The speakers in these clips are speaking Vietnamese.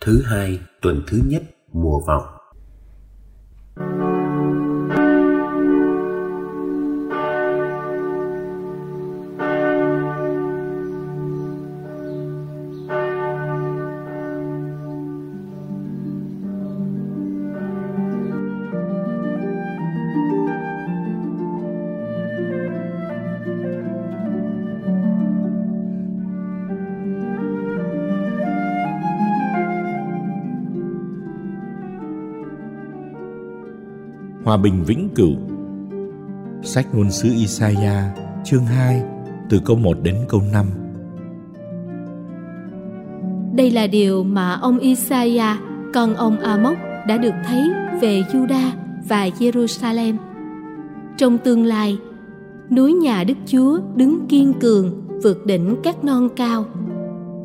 Thứ hai tuần thứ nhất mùa vọng. Hòa bình vĩnh cửu Sách ngôn sứ Isaiah chương 2 từ câu 1 đến câu 5 Đây là điều mà ông Isaiah, con ông Amos đã được thấy về Juda và Jerusalem. Trong tương lai, núi nhà Đức Chúa đứng kiên cường vượt đỉnh các non cao,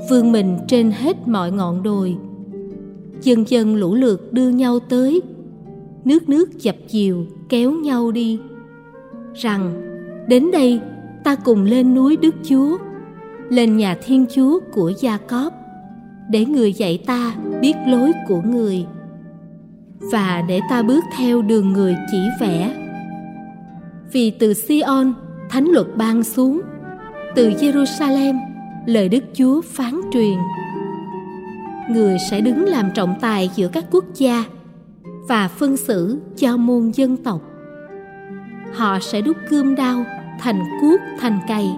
vươn mình trên hết mọi ngọn đồi. Dần dần lũ lượt đưa nhau tới nước nước chập chiều kéo nhau đi. Rằng, đến đây, ta cùng lên núi đức chúa, lên nhà thiên chúa của gia cóp để người dạy ta biết lối của người, và để ta bước theo đường người chỉ vẽ. Vì từ Sion, thánh luật ban xuống, từ Jerusalem, lời Đức Chúa phán truyền. Người sẽ đứng làm trọng tài giữa các quốc gia và phân xử cho môn dân tộc. Họ sẽ đúc cươm đao thành cuốc thành cày,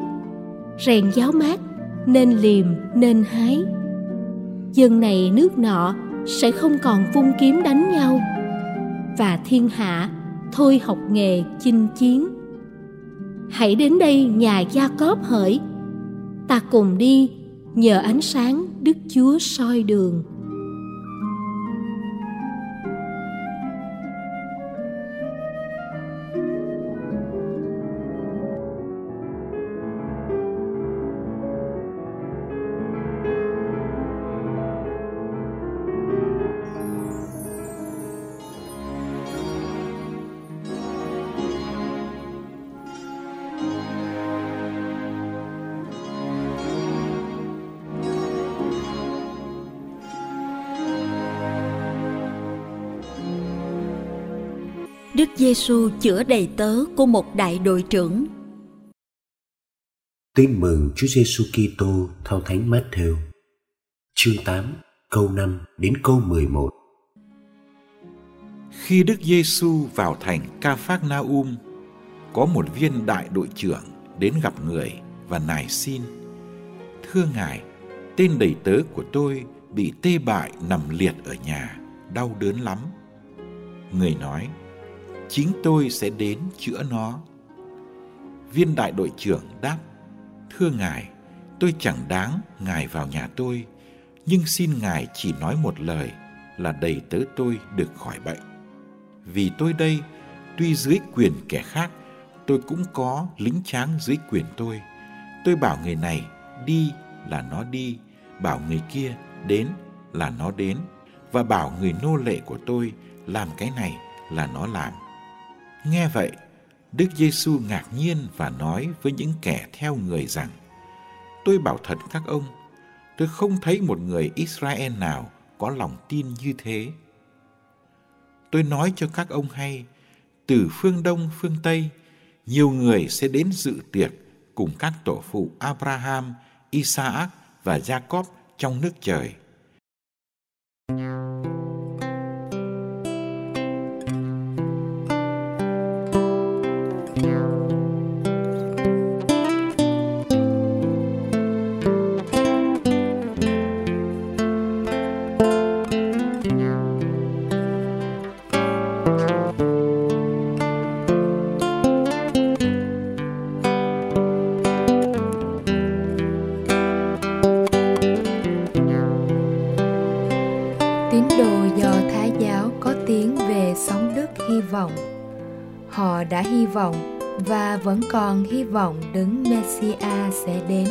rèn giáo mát nên liềm nên hái. Dân này nước nọ sẽ không còn vung kiếm đánh nhau và thiên hạ thôi học nghề chinh chiến. Hãy đến đây nhà gia cóp hỡi, ta cùng đi nhờ ánh sáng đức chúa soi đường. Đức Giêsu chữa đầy tớ của một đại đội trưởng. Tin mừng Chúa Giêsu Kitô theo Thánh Matthew, chương 8, câu 5 đến câu 11. Khi Đức Giêsu vào thành Ca Phác Na Um, có một viên đại đội trưởng đến gặp người và nài xin: "Thưa ngài, tên đầy tớ của tôi bị tê bại nằm liệt ở nhà, đau đớn lắm." Người nói: chính tôi sẽ đến chữa nó. Viên đại đội trưởng đáp, Thưa ngài, tôi chẳng đáng ngài vào nhà tôi, nhưng xin ngài chỉ nói một lời là đầy tớ tôi được khỏi bệnh. Vì tôi đây, tuy dưới quyền kẻ khác, tôi cũng có lính tráng dưới quyền tôi. Tôi bảo người này đi là nó đi, bảo người kia đến là nó đến, và bảo người nô lệ của tôi làm cái này là nó làm. Nghe vậy, Đức Giêsu ngạc nhiên và nói với những kẻ theo người rằng: Tôi bảo thật các ông, tôi không thấy một người Israel nào có lòng tin như thế. Tôi nói cho các ông hay, từ phương Đông phương Tây, nhiều người sẽ đến dự tiệc cùng các tổ phụ Abraham, Isaac và Jacob trong nước trời – hy vọng và vẫn còn hy vọng đấng Messia sẽ đến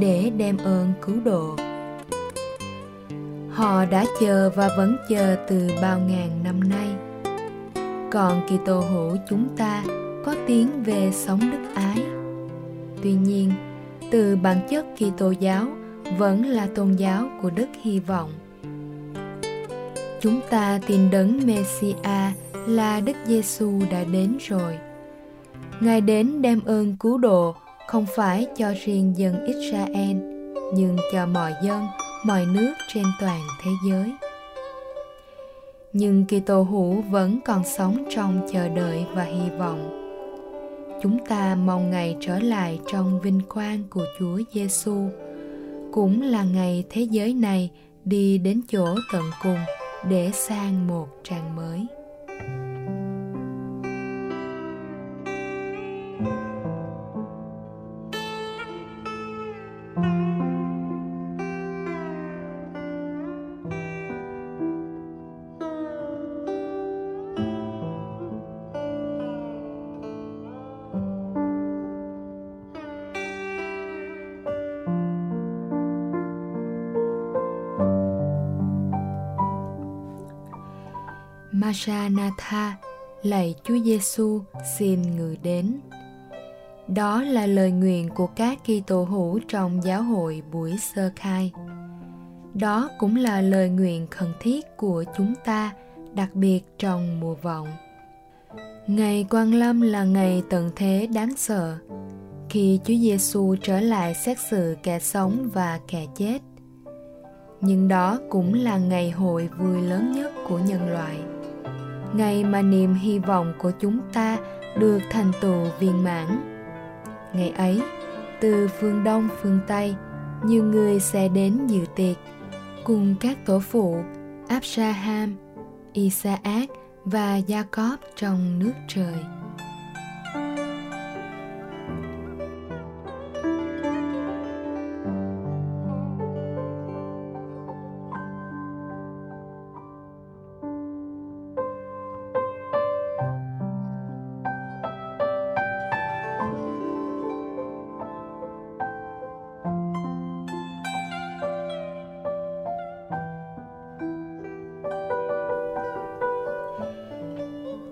để đem ơn cứu độ. Họ đã chờ và vẫn chờ từ bao ngàn năm nay. Còn Kitô hữu chúng ta có tiếng về sống đức ái. Tuy nhiên, từ bản chất Kitô giáo vẫn là tôn giáo của đức hy vọng. chúng ta tin đấng Messia là Đức Giêsu đã đến rồi. Ngài đến đem ơn cứu độ không phải cho riêng dân Israel, nhưng cho mọi dân, mọi nước trên toàn thế giới. Nhưng Kitô hữu vẫn còn sống trong chờ đợi và hy vọng. Chúng ta mong ngày trở lại trong vinh quang của Chúa Giêsu, cũng là ngày thế giới này đi đến chỗ tận cùng để sang một trang mới. Maranatha, lạy Chúa Giêsu, xin người đến. Đó là lời nguyện của các Kitô hữu trong giáo hội buổi sơ khai. Đó cũng là lời nguyện khẩn thiết của chúng ta, đặc biệt trong mùa vọng. Ngày Quang Lâm là ngày tận thế đáng sợ, khi Chúa Giêsu trở lại xét xử kẻ sống và kẻ chết. Nhưng đó cũng là ngày hội vui lớn nhất của nhân loại ngày mà niềm hy vọng của chúng ta được thành tựu viên mãn ngày ấy từ phương đông phương tây nhiều người sẽ đến dự tiệc cùng các tổ phụ Abraham, Isaac và Jacob trong nước trời.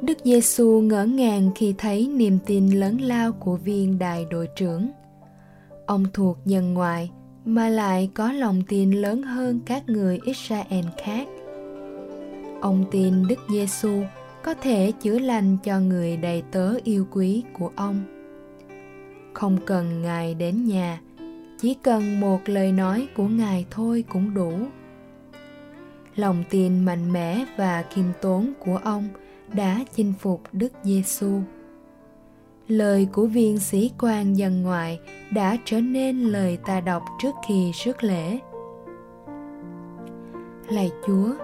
Đức Giêsu ngỡ ngàng khi thấy niềm tin lớn lao của viên đại đội trưởng. Ông thuộc dân ngoại mà lại có lòng tin lớn hơn các người Israel khác. Ông tin Đức Giêsu có thể chữa lành cho người đầy tớ yêu quý của ông. Không cần Ngài đến nhà, chỉ cần một lời nói của Ngài thôi cũng đủ. Lòng tin mạnh mẽ và khiêm tốn của ông – đã chinh phục Đức Giêsu. Lời của viên sĩ quan dân ngoại đã trở nên lời ta đọc trước khi rước lễ. Lạy Chúa,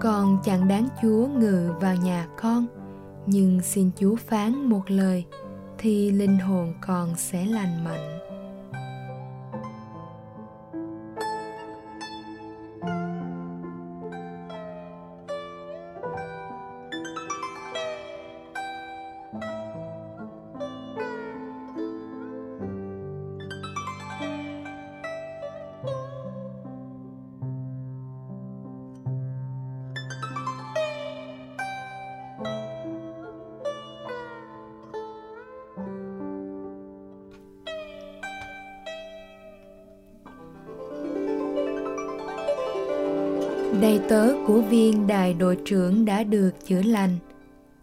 con chẳng đáng Chúa ngự vào nhà con, nhưng xin Chúa phán một lời thì linh hồn con sẽ lành mạnh. Đầy tớ của viên đại đội trưởng đã được chữa lành.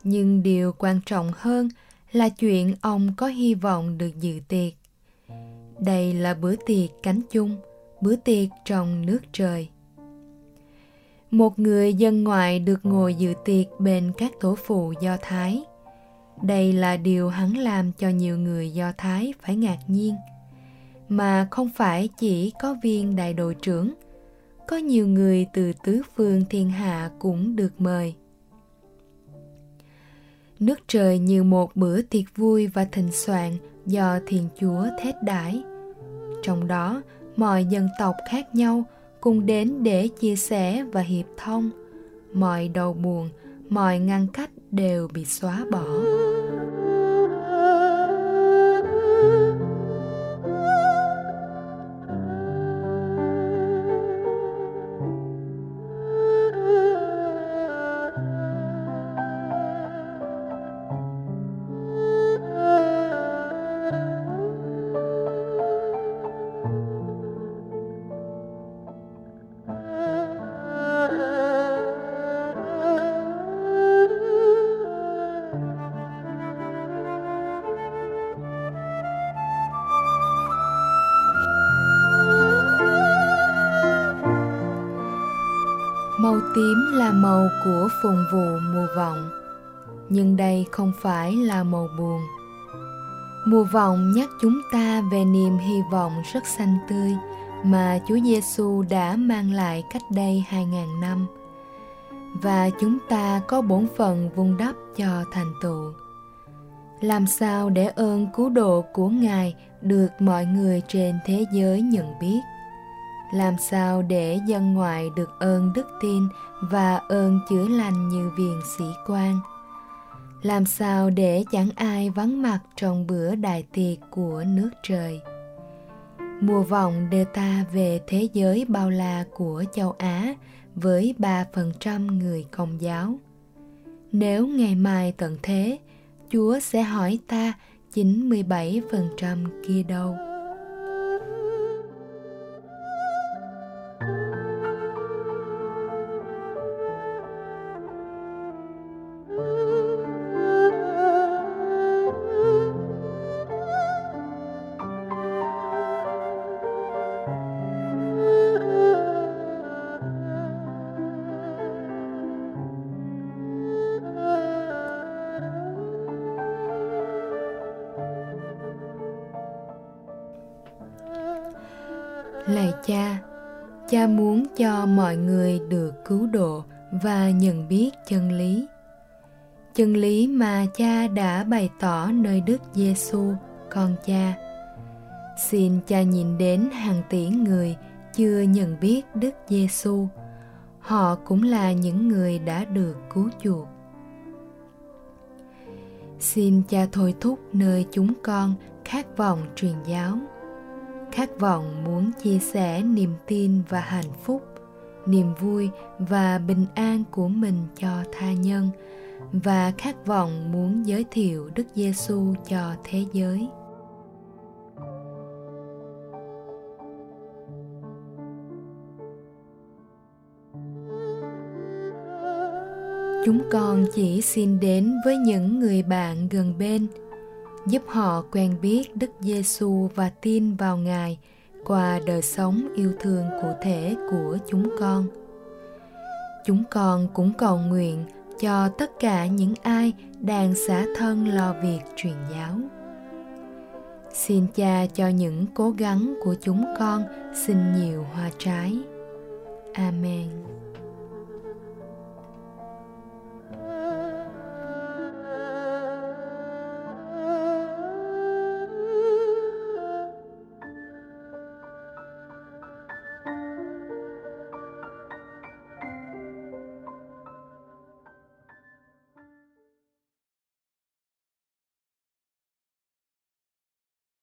Nhưng điều quan trọng hơn là chuyện ông có hy vọng được dự tiệc. Đây là bữa tiệc cánh chung, bữa tiệc trong nước trời. Một người dân ngoại được ngồi dự tiệc bên các tổ phụ do thái. Đây là điều hắn làm cho nhiều người do thái phải ngạc nhiên. Mà không phải chỉ có viên đại đội trưởng có nhiều người từ tứ phương thiên hạ cũng được mời. Nước trời như một bữa tiệc vui và thịnh soạn do thiên chúa thét đãi. Trong đó, mọi dân tộc khác nhau cùng đến để chia sẻ và hiệp thông. Mọi đau buồn, mọi ngăn cách đều bị xóa bỏ. Tím là màu của phùng vụ mùa vọng, nhưng đây không phải là màu buồn. Mùa vọng nhắc chúng ta về niềm hy vọng rất xanh tươi mà Chúa Giêsu đã mang lại cách đây 2.000 năm. Và chúng ta có bổn phận vun đắp cho thành tựu. Làm sao để ơn cứu độ của Ngài được mọi người trên thế giới nhận biết? Làm sao để dân ngoại được ơn đức tin và ơn chữa lành như viền sĩ quan làm sao để chẳng ai vắng mặt trong bữa đại tiệc của nước trời mùa vọng đưa ta về thế giới bao la của châu Á với 3% người công giáo. Nếu ngày mai tận thế, Chúa sẽ hỏi ta 97% kia đâu. Cha muốn cho mọi người được cứu độ và nhận biết chân lý. Chân lý mà cha đã bày tỏ nơi Đức Giêsu, con cha. Xin cha nhìn đến hàng tỷ người chưa nhận biết Đức Giêsu. Họ cũng là những người đã được cứu chuộc. Xin cha thôi thúc nơi chúng con khát vọng truyền giáo khát vọng muốn chia sẻ niềm tin và hạnh phúc, niềm vui và bình an của mình cho tha nhân và khát vọng muốn giới thiệu Đức Giêsu cho thế giới. Chúng con chỉ xin đến với những người bạn gần bên – giúp họ quen biết Đức Giêsu và tin vào Ngài qua đời sống yêu thương cụ thể của chúng con. Chúng con cũng cầu nguyện cho tất cả những ai đang xả thân lo việc truyền giáo. Xin cha cho những cố gắng của chúng con xin nhiều hoa trái. Amen.